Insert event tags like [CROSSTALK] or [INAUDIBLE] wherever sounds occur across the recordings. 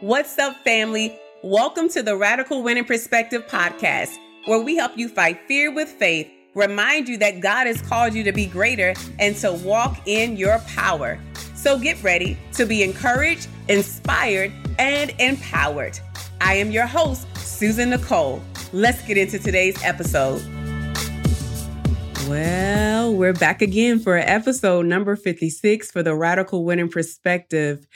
What's up, family? Welcome to the Radical Winning Perspective podcast, where we help you fight fear with faith, remind you that God has called you to be greater and to walk in your power. So get ready to be encouraged, inspired, and empowered. I am your host, Susan Nicole. Let's get into today's episode. Well, we're back again for episode number 56 for the Radical Winning Perspective.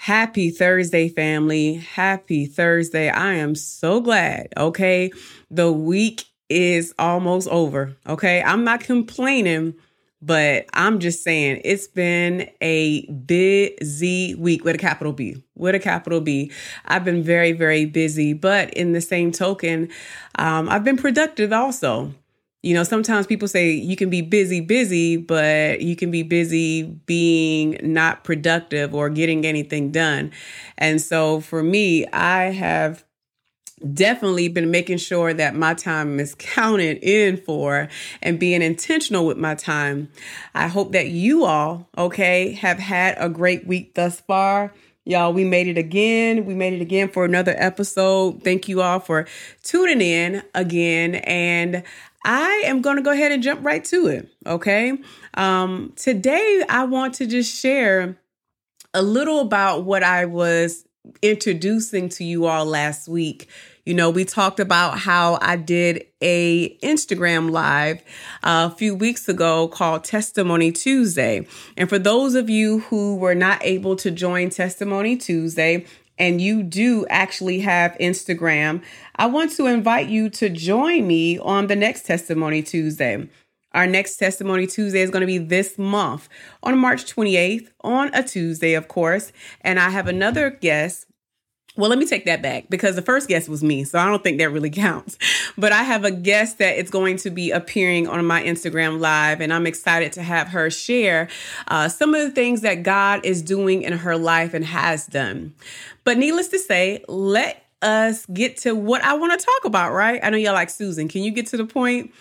Happy Thursday, family. Happy Thursday. I am so glad. Okay. The week is almost over. Okay. I'm not complaining, but I'm just saying it's been a busy week with a capital B. With a capital B. I've been very, very busy, but in the same token, um, I've been productive also. You know, sometimes people say you can be busy, busy, but you can be busy being not productive or getting anything done. And so for me, I have definitely been making sure that my time is [LAUGHS] counted in for and being intentional with my time. I hope that you all, okay, have had a great week thus far. Y'all, we made it again. We made it again for another episode. Thank you all for tuning in again. And I am going to go ahead and jump right to it. Okay. Um, today, I want to just share a little about what I was introducing to you all last week. You know, we talked about how I did a Instagram live uh, a few weeks ago called Testimony Tuesday. And for those of you who were not able to join Testimony Tuesday, and you do actually have Instagram, I want to invite you to join me on the next Testimony Tuesday. Our next Testimony Tuesday is going to be this month on March 28th, on a Tuesday, of course. And I have another guest well, let me take that back because the first guest was me, so I don't think that really [LAUGHS] counts. But I have a guest that is going to be appearing on my Instagram live, and I'm excited to have her share uh, some of the things that God is doing in her life and has done. But needless to say, let us get to what I want to talk about, right? I know y'all like Susan. Can you get to the point?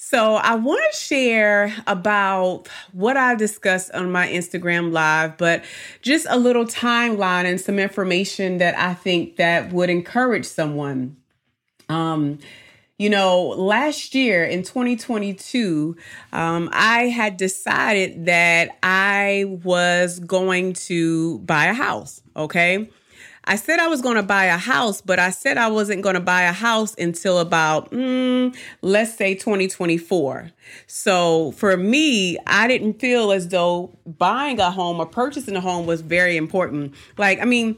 So, I want to share about what I discussed on my Instagram live, but just a little timeline and some information that I think that would encourage someone. Um, you know, last year in 2022, um, I had decided that I was going to buy a house. Okay. I said I was going to buy a house, but I said I wasn't going to buy a house until about, mm, let's say 2024. So for me, I didn't feel as though buying a home or purchasing a home was very important. Like, I mean,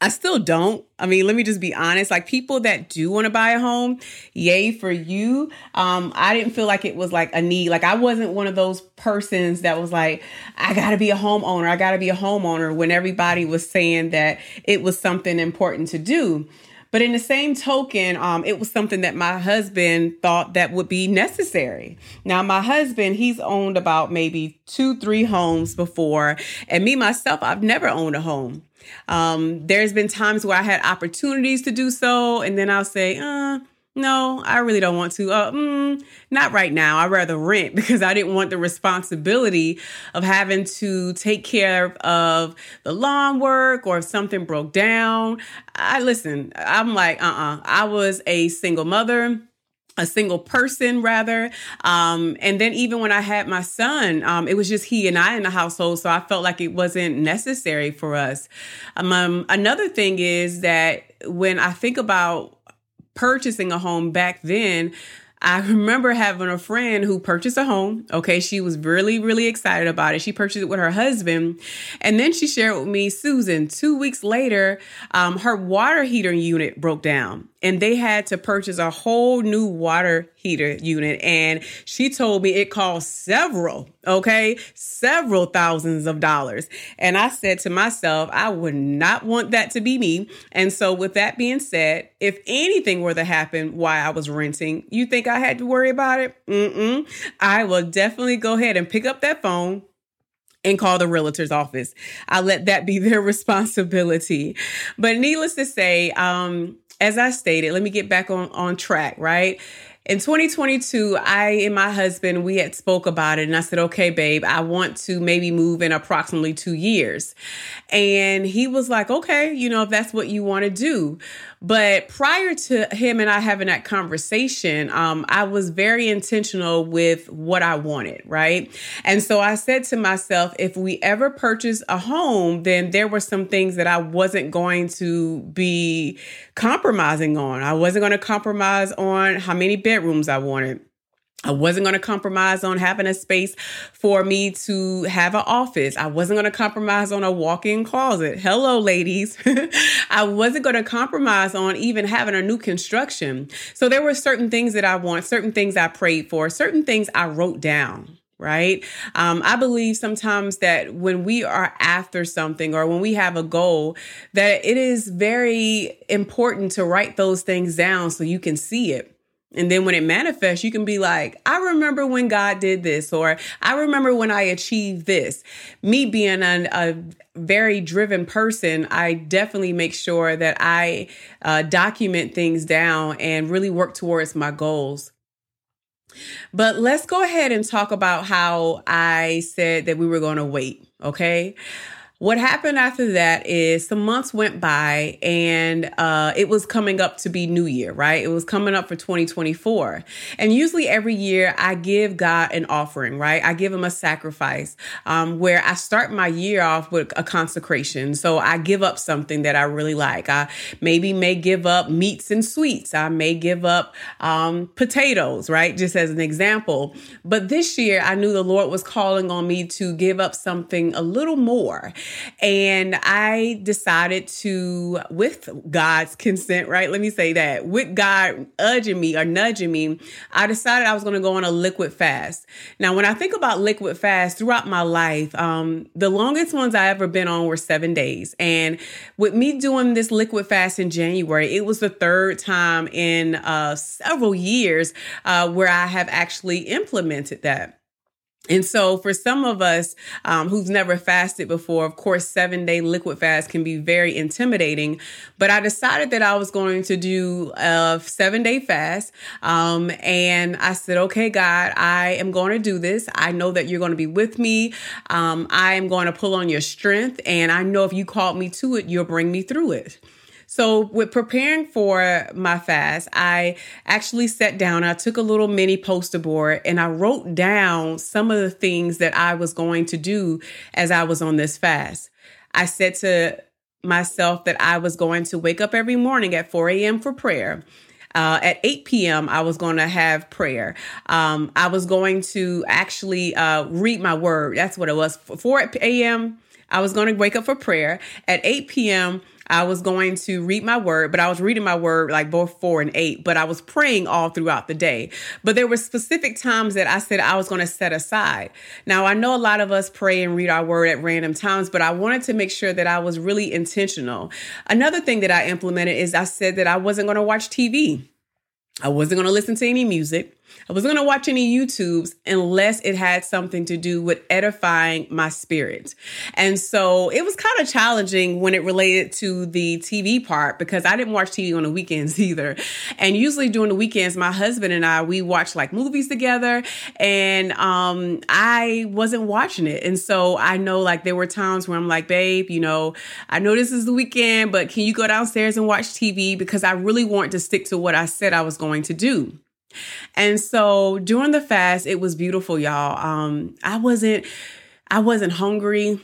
I still don't. I mean, let me just be honest. Like people that do want to buy a home, yay for you. Um, I didn't feel like it was like a need. Like I wasn't one of those persons that was like, I gotta be a homeowner. I gotta be a homeowner when everybody was saying that it was something important to do. But in the same token, um, it was something that my husband thought that would be necessary. Now, my husband, he's owned about maybe two, three homes before. And me, myself, I've never owned a home. Um, there's been times where I had opportunities to do so, and then I'll say, uh, no, I really don't want to. Uh, mm, not right now. I'd rather rent [LAUGHS] because I didn't want the responsibility of having to take care of the lawn work or if something broke down. I listen, I'm like, uh uh-uh. uh I was a single mother a single person rather um, and then even when i had my son um, it was just he and i in the household so i felt like it wasn't necessary for us um, um, another thing is that when i think about purchasing a home back then I remember having a friend who purchased a home. Okay, she was really, really excited about it. She purchased it with her husband. And then she shared with me, Susan, two weeks later, um, her water heater unit broke down and they had to purchase a whole new water heater unit. And she told me it cost several, okay, several thousands of dollars. And I said to myself, I would not want that to be me. And so, with that being said, if anything were to happen while I was renting, you think I had to worry about it? Mm-mm. I will definitely go ahead and pick up that phone and call the realtor's office. I let that be [LAUGHS] their responsibility. But needless to say, um, as I stated, let me get back on, on track, right? in 2022 i and my husband we had spoke about it and i said okay babe i want to maybe move in approximately two years and he was like okay you know if that's what you want to do but prior to him and i having that conversation um, i was very intentional with what i wanted right and so i said to myself if we ever purchase a home then there were some things that i wasn't going to be compromising on i wasn't going to compromise on how many bedrooms bedrooms I wanted. I wasn't going to compromise on having a space for me to have an office. I wasn't going to compromise on a walk in closet. Hello, ladies. [LAUGHS] I wasn't going to compromise on even having a new construction. So there were certain things that I want, certain things I prayed for, certain things I wrote down right? Um, I believe sometimes that when we are after something or when we have a goal, that it is very important to write those things down so you can see it. And then when it manifests, you can be like, I remember when God did this, or I remember when I achieved this. Me being a, a very driven person, I definitely make sure that I uh, document things down and really work towards my goals. But let's go ahead and talk about how I said that we were going to wait, okay? What happened after that is some months went by and uh, it was coming up to be New Year, right? It was coming up for 2024. And usually every year I give God an offering, right? I give him a sacrifice um, where I start my year off with a consecration. So I give up something that I really like. I maybe may give up meats and sweets. I may give up um, potatoes, right? Just as an example. But this year I knew the Lord was calling on me to give up something a little more. And I decided to, with God's consent, right? Let me say that, with God urging me or nudging me, I decided I was going to go on a liquid fast. Now, when I think about liquid fast throughout my life, um, the longest ones I ever been on were seven days. And with me doing this liquid fast in January, it was the third time in uh, several years uh, where I have actually implemented that. And so, for some of us um, who've never fasted before, of course, seven day liquid fast can be very intimidating. But I decided that I was going to do a seven day fast. Um, and I said, okay, God, I am going to do this. I know that you're going to be with me. Um, I am going to pull on your strength. And I know if you called me to it, you'll bring me through it. So, with preparing for my fast, I actually sat down, I took a little mini poster board, and I wrote down some of the things that I was going to do as I was on this fast. I said to myself that I was going to wake up every morning at 4 a.m. for prayer. Uh, at 8 p.m., I was going to have prayer. Um, I was going to actually uh, read my word. That's what it was. 4 a.m., I was going to wake up for prayer. At 8 p.m., I was going to read my word, but I was reading my word like both four and eight, but I was praying all throughout the day. But there were specific times that I said I was going to set aside. Now, I know a lot of us pray and read our word at random times, but I wanted to make sure that I was really intentional. Another thing that I implemented is I said that I wasn't going to watch TV. I wasn't going to listen to any music. I wasn't going to watch any YouTubes unless it had something to do with edifying my spirit. And so it was kind of challenging when it related to the TV part because I didn't watch TV on the weekends [LAUGHS] either. And usually during the weekends, my husband and I, we watch like movies together and um, I wasn't watching it. And so I know like there were times where I'm like, babe, you know, I know this is the weekend, but can you go downstairs and watch TV? Because I really want to stick to what I said I was going to do. And so during the fast, it was beautiful, y'all. Um, I wasn't, I wasn't hungry.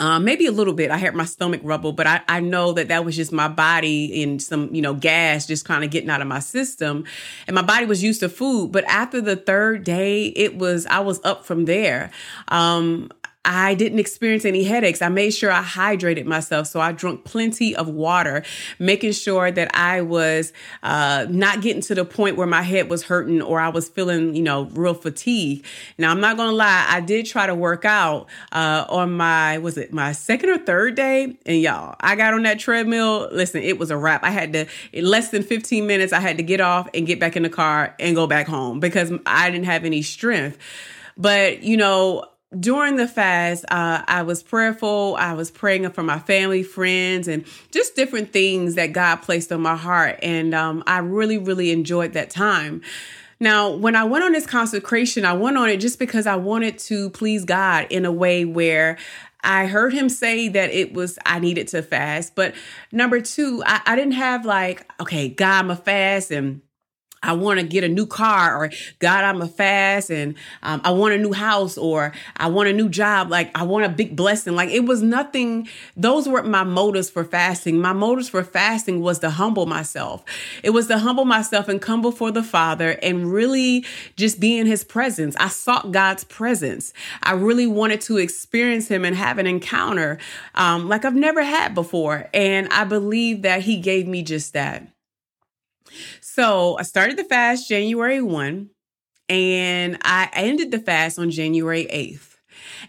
Um, maybe a little bit. I had my stomach rumble, but I, I know that that was just my body and some, you know, gas just kind of getting out of my system. And my body was used to food. But after the third day, it was, I was up from there. Um, I didn't experience any headaches. I made sure I hydrated myself. So I drank plenty of water, making sure that I was uh, not getting to the point where my head was hurting or I was feeling, you know, real fatigue. Now, I'm not going to lie. I did try to work out uh, on my, was it my second or third day? And y'all, I got on that treadmill. Listen, it was a wrap. I had to, in less than 15 minutes, I had to get off and get back in the car and go back home because I didn't have any strength. But, you know, during the fast, uh, I was prayerful. I was praying for my family, friends, and just different things that God placed on my heart. And um, I really, really enjoyed that time. Now, when I went on this consecration, I went on it just because I wanted to please God in a way where I heard him say that it was, I needed to fast. But number two, I, I didn't have like, okay, God, I'm a fast and I want to get a new car or God, I'm a fast and um, I want a new house or I want a new job. Like I want a big blessing. Like it was nothing. Those weren't my motives for fasting. My motives for fasting was to humble myself. It was to humble myself and come before the Father and really just be in his presence. I sought God's presence. I really wanted to experience him and have an encounter um, like I've never had before. And I believe that he gave me just that. So I started the fast January 1 and I ended the fast on January 8th.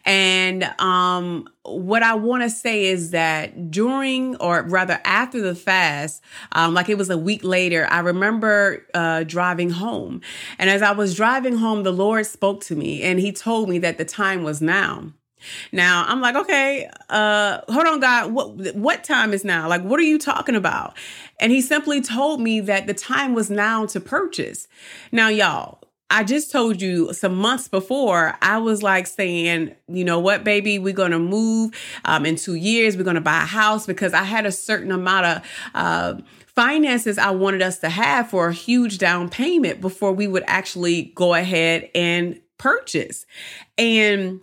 And um, what I want to say is that during, or rather after the fast, um, like it was a week later, I remember uh, driving home. And as I was driving home, the Lord spoke to me and He told me that the time was now. Now I'm like, okay, uh, hold on, God, what what time is now? Like, what are you talking about? And he simply told me that the time was now to purchase. Now, y'all, I just told you some months before, I was like saying, you know what, baby, we're going to move um, in two years. We're going to buy a house because I had a certain amount of uh, finances I wanted us to have for a huge down payment before we would actually go ahead and purchase. And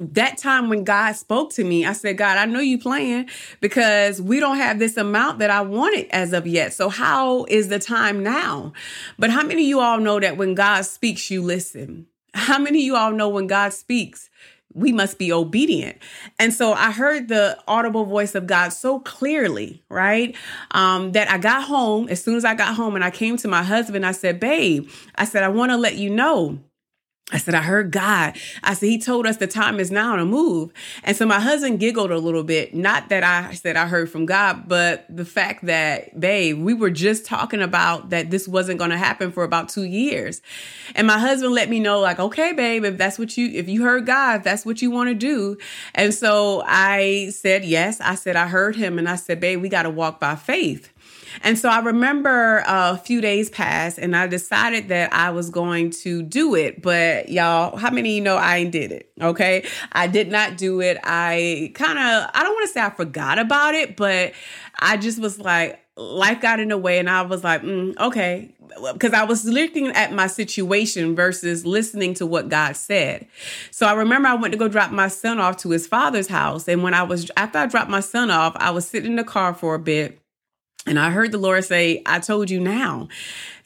that time when God spoke to me, I said, God, I know you playing because we don't have this amount that I wanted as of yet. So how is the time now? But how many of you all know that when God speaks, you listen? How many of you all know when God speaks, we must be obedient. And so I heard the audible voice of God so clearly, right? Um, that I got home. As soon as I got home and I came to my husband, I said, Babe, I said, I want to let you know I said, I heard God. I said, He told us the time is now to move. And so my husband giggled a little bit. Not that I said I heard from God, but the fact that, babe, we were just talking about that this wasn't going to happen for about two years. And my husband let me know, like, okay, babe, if that's what you, if you heard God, that's what you want to do. And so I said, yes. I said, I heard him. And I said, babe, we got to walk by faith. And so I remember a few days passed and I decided that I was going to do it. But y'all, how many you know I ain't did it? Okay. I did not do it. I kind of, I don't want to say I forgot about it, but I just was like, life got in the way and I was like, mm, okay, because I was looking at my situation versus listening to what God said. So I remember I went to go drop my son off to his father's house. And when I was, after I dropped my son off, I was sitting in the car for a bit and I heard the Lord say, I told you now.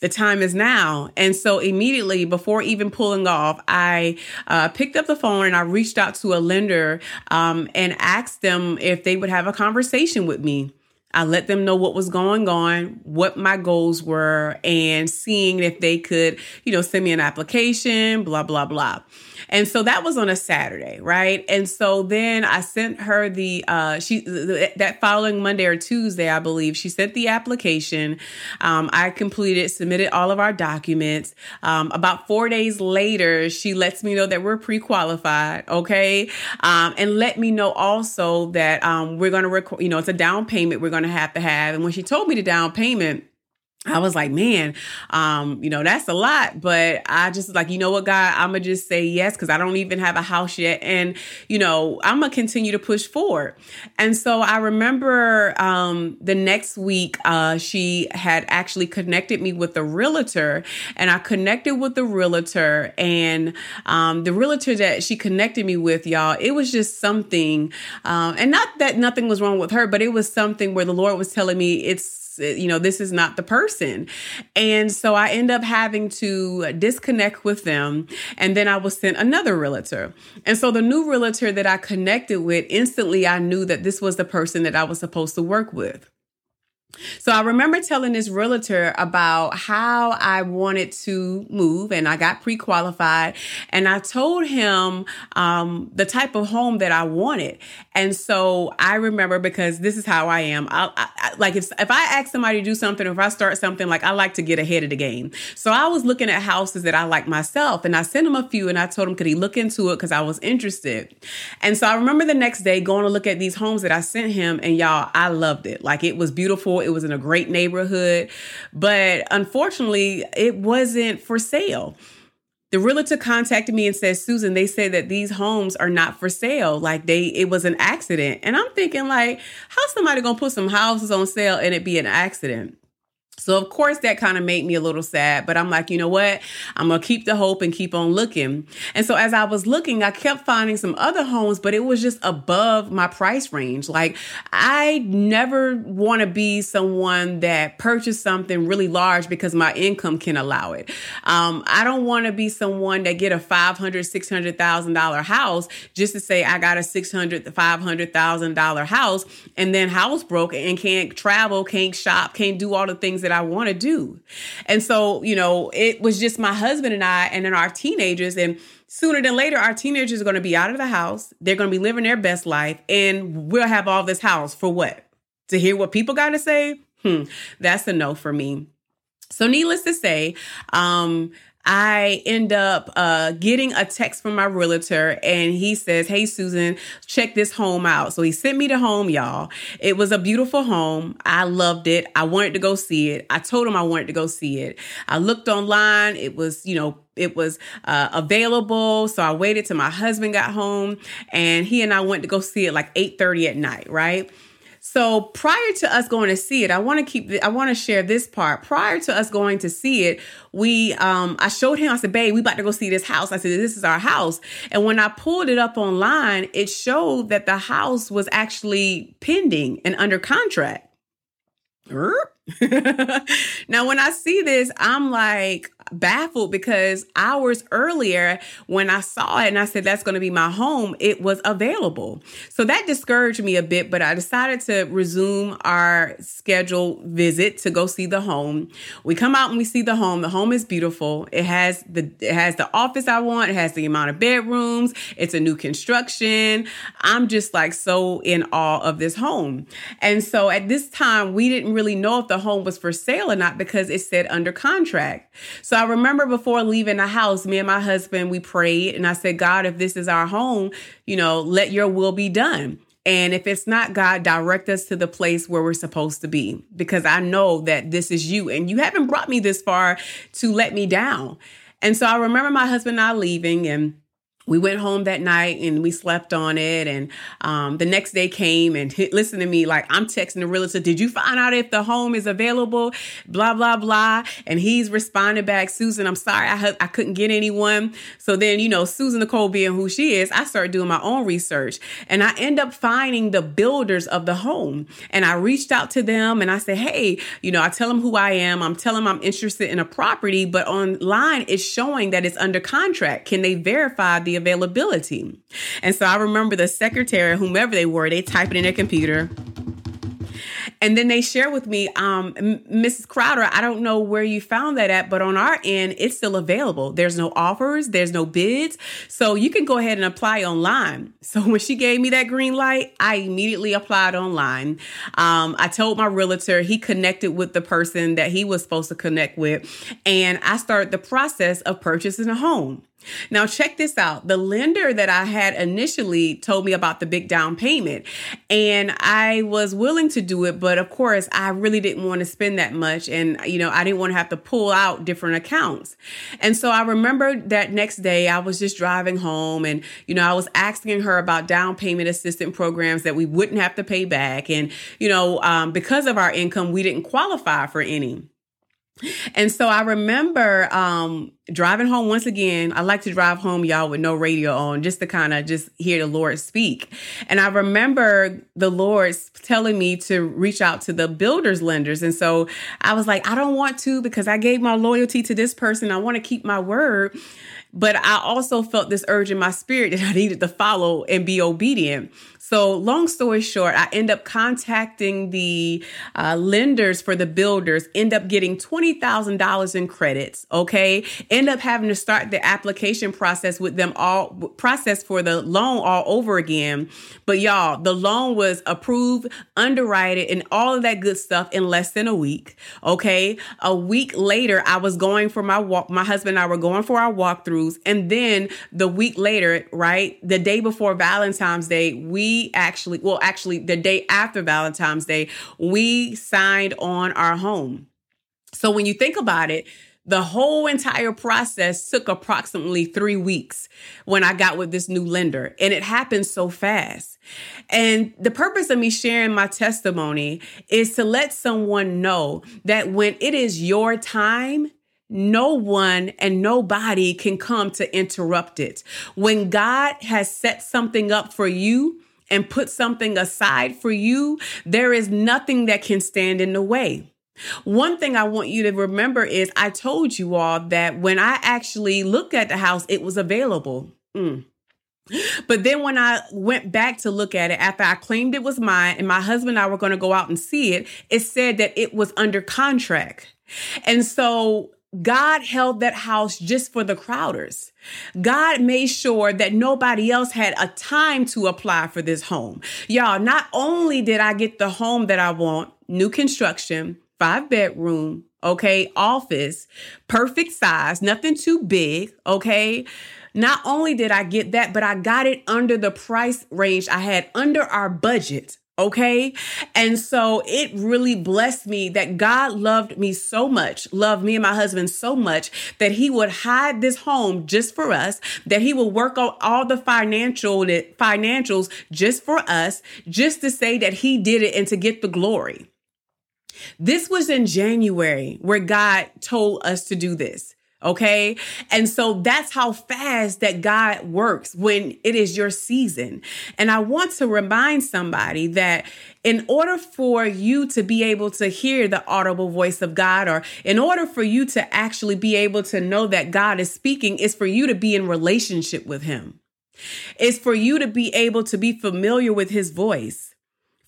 The time is now. And so immediately before even pulling off, I uh, picked up the phone and I reached out to a lender um, and asked them if they would have a conversation with me. I let them know what was going on, what my goals were, and seeing if they could, you know, send me an application, blah, blah, blah. And so that was on a Saturday, right? And so then I sent her the uh she that following Monday or Tuesday, I believe, she sent the application. Um, I completed, submitted all of our documents. Um, about four days later, she lets me know that we're pre-qualified, okay, um, and let me know also that um, we're going to record. You know, it's a down payment we're going to have to have. And when she told me the down payment I was like, man, um, you know, that's a lot, but I just like, you know what, God, I'm gonna just say yes because I don't even have a house yet, and you know, I'm gonna continue to push forward. And so I remember um, the next week, uh, she had actually connected me with a realtor, and I connected with the realtor, and um, the realtor that she connected me with, y'all, it was just something, um, and not that nothing was wrong with her, but it was something where the Lord was telling me it's you know, this is not the person. And so I end up having to disconnect with them. And then I was sent another realtor. And so the new realtor that I connected with, instantly I knew that this was the person that I was supposed to work with. So I remember telling this realtor about how I wanted to move and I got pre-qualified and I told him um, the type of home that I wanted. And so I remember because this is how I am. I, I, like if, if I ask somebody to do something, or if I start something, like I like to get ahead of the game. So I was looking at houses that I like myself and I sent him a few and I told him, could he look into it? Cause I was interested. And so I remember the next day going to look at these homes that I sent him and y'all, I loved it. Like it was beautiful. It was in a great neighborhood, but unfortunately it wasn't for sale. The realtor contacted me and said, Susan, they said that these homes are not for sale. Like they, it was an accident. And I'm thinking like, how's somebody gonna put some houses on sale and it be an accident? So of course that kind of made me a little sad, but I'm like, you know what? I'm going to keep the hope and keep on looking. And so as I was looking, I kept finding some other homes, but it was just above my price range. Like I never want to be someone that purchased something really large because my income can allow it. Um, I don't want to be someone that get a $500, $600,000 house just to say I got a $600, $500,000 house and then house broke and can't travel, can't shop, can't do all the things that I want to do. And so, you know, it was just my husband and I and then our teenagers. And sooner than later, our teenagers are going to be out of the house. They're going to be living their best life. And we'll have all this house for what? To hear what people got to say? Hmm, that's a no for me. So, needless to say, um, I end up uh, getting a text from my realtor and he says, Hey, Susan, check this home out. So he sent me the home, y'all. It was a beautiful home. I loved it. I wanted to go see it. I told him I wanted to go see it. I looked online. It was, you know, it was uh, available so i waited till my husband got home and he and i went to go see it like 8 30 at night right so prior to us going to see it, I want to keep, I want to share this part. Prior to us going to see it, we, um, I showed him, I said, babe, we about to go see this house. I said, this is our house. And when I pulled it up online, it showed that the house was actually pending and under contract. [LAUGHS] now, when I see this, I'm like, baffled because hours earlier, when I saw it and I said, that's going to be my home, it was available. So that discouraged me a bit, but I decided to resume our scheduled visit to go see the home. We come out and we see the home. The home is beautiful. It has the, it has the office I want. It has the amount of bedrooms. It's a new construction. I'm just like so in awe of this home. And so at this time, we didn't really know if the home was for sale or not because it said under contract. So so I remember before leaving the house, me and my husband, we prayed and I said, God, if this is our home, you know, let your will be done. And if it's not God, direct us to the place where we're supposed to be because I know that this is you and you haven't brought me this far to let me down. And so I remember my husband and I leaving and we went home that night and we slept on it. And um, the next day came and hit, listen to me like I'm texting the realtor, did you find out if the home is available? Blah, blah, blah. And he's responding back, Susan, I'm sorry, I, I couldn't get anyone. So then, you know, Susan Nicole being who she is, I started doing my own research and I end up finding the builders of the home. And I reached out to them and I said, hey, you know, I tell them who I am. I'm telling them I'm interested in a property, but online it's showing that it's under contract. Can they verify availability. And so I remember the secretary, whomever they were, they type it in their computer. And then they share with me, um, Mrs. Crowder, I don't know where you found that at, but on our end, it's still available. There's no offers, there's no bids. So you can go ahead and apply online. [LAUGHS] So when she gave me that green light, I immediately applied online. Um, I told my realtor, he connected with the person that he was supposed to connect with. And I started the process of purchasing a home. Now, check this out. The lender that I had initially told me about the big down payment, and I was willing to do it, but of course, I really didn't want to spend that much. And, you know, I didn't want to have to pull out different accounts. And so I remember that next day I was just driving home, and, you know, I was asking her about down payment assistance programs that we wouldn't have to pay back. And, you know, um, because of our income, we didn't qualify for any. And so I remember um, driving home once again. I like to drive home, y'all, with no radio on, just to kind of just hear the Lord speak. And I remember the Lord telling me to reach out to the builders lenders. And so I was like, I don't want to because I gave my loyalty to this person. I want to keep my word. But I also felt this urge in my spirit that I needed to follow and be obedient. So, long story short, I end up contacting the uh, lenders for the builders, end up getting $20,000 in credits. Okay. End up having to start the application process with them all, process for the loan all over again. But y'all, the loan was approved, underwritten, and all of that good stuff in less than a week. Okay. A week later, I was going for my walk. My husband and I were going for our walkthroughs. And then the week later, right, the day before Valentine's Day, we actually, well, actually, the day after Valentine's Day, we signed on our home. So when you think about it, the whole entire process took approximately three weeks when I got with this new lender, and it happened so fast. And the purpose of me sharing my testimony is to let someone know that when it is your time, no one and nobody can come to interrupt it. When God has set something up for you, and put something aside for you, there is nothing that can stand in the way. One thing I want you to remember is I told you all that when I actually looked at the house, it was available. Mm. But then when I went back to look at it after I claimed it was mine and my husband and I were going to go out and see it, it said that it was under contract. And so God held that house just for the Crowders. God made sure that nobody else had a time to apply for this home. Y'all, not only did I get the home that I want, new construction, five bedroom, okay, office, perfect size, nothing too big, okay. Not only did I get that, but I got it under the price range I had under our budget. Okay. And so it really blessed me that God loved me so much, loved me and my husband so much that he would hide this home just for us, that he would work on all the financial financials just for us, just to say that he did it and to get the glory. This was in January where God told us to do this. Okay. And so that's how fast that God works when it is your season. And I want to remind somebody that in order for you to be able to hear the audible voice of God, or in order for you to actually be able to know that God is speaking, is for you to be in relationship with Him. It's for you to be able to be familiar with His voice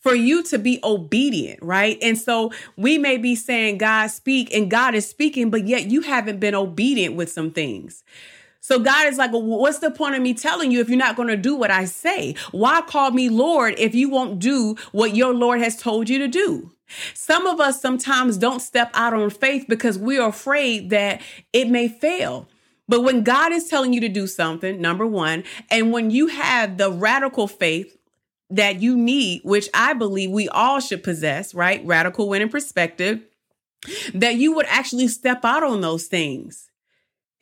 for you to be obedient, right? And so we may be saying, God speak, and God is speaking, but yet you haven't been obedient with some things. So God is like, well, what's the point of me telling you if you're not going to do what I say? Why call me Lord if you won't do what your Lord has told you to do? Some of us sometimes don't step out on faith because we're afraid that it may fail. But when God is telling you to do something, number one, and when you have the radical faith, that you need, which I believe we all should possess, right? Radical winning perspective, that you would actually step out on those things.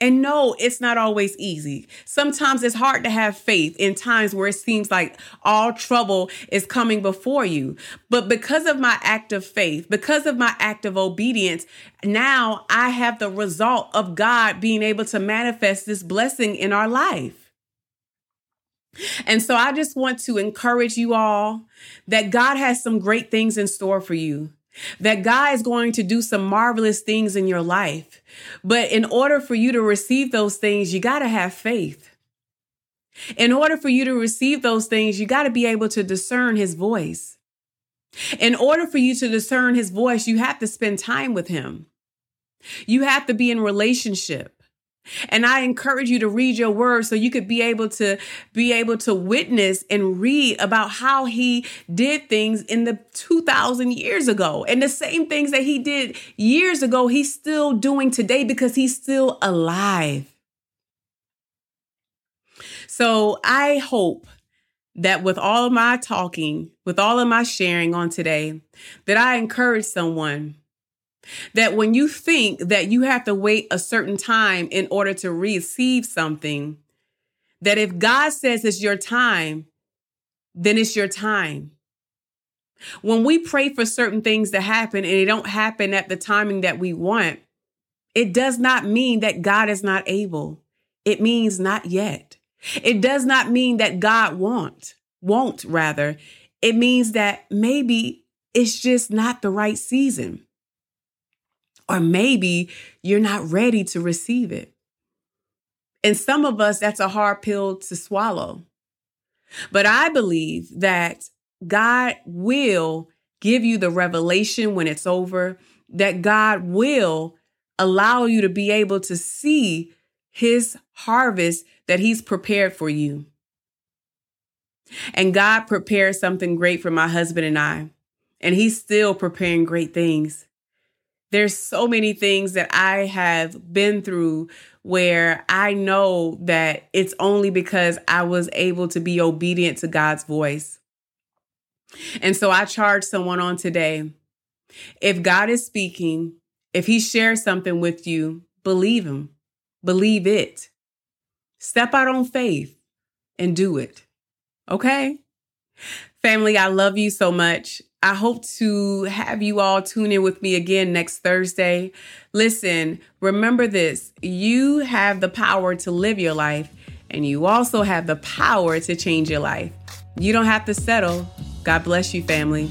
And no, it's not always easy. Sometimes it's hard to have faith in times where it seems like all trouble is coming before you. But because of my act of faith, because of my act of obedience, now I have the result of God being able to manifest this blessing in our life. And so I just want to encourage you all that God has some great things in store for you. That God is going to do some marvelous things in your life. But in order for you to receive those things, you got to have faith. In order for you to receive those things, you got to be able to discern his voice. In order for you to discern his voice, you have to spend time with him. You have to be in relationship. And I encourage you to read your word so you could be able to be able to witness and read about how he did things in the 2000 years ago. And the same things that he did years ago, he's still doing today because he's still alive. So I hope that with all of my talking, with all of my sharing on today, that I encourage someone that when you think that you have to wait a certain time in order to receive something, that if God says it's your time, then it's your time. When we pray for certain things to happen and they don't happen at the timing that we want, it does not mean that God is not able. It means not yet. It does not mean that God won't, won't rather. It means that maybe it's just not the right season. Or maybe you're not ready to receive it. And some of us, that's a hard pill to swallow. But I believe that God will give you the revelation when it's over, that God will allow you to be able to see his harvest that he's prepared for you. And God prepared something great for my husband and I, and he's still preparing great things. There's so many things that I have been through where I know that it's only because I was able to be obedient to God's voice. And so I charge someone on today. If God is speaking, if he shares something with you, believe him, believe it. Step out on faith and do it. Okay? Family, I love you so much. I hope to have you all tune in with me again next Thursday. Listen, remember this you have the power to live your life, and you also have the power to change your life. You don't have to settle. God bless you, family.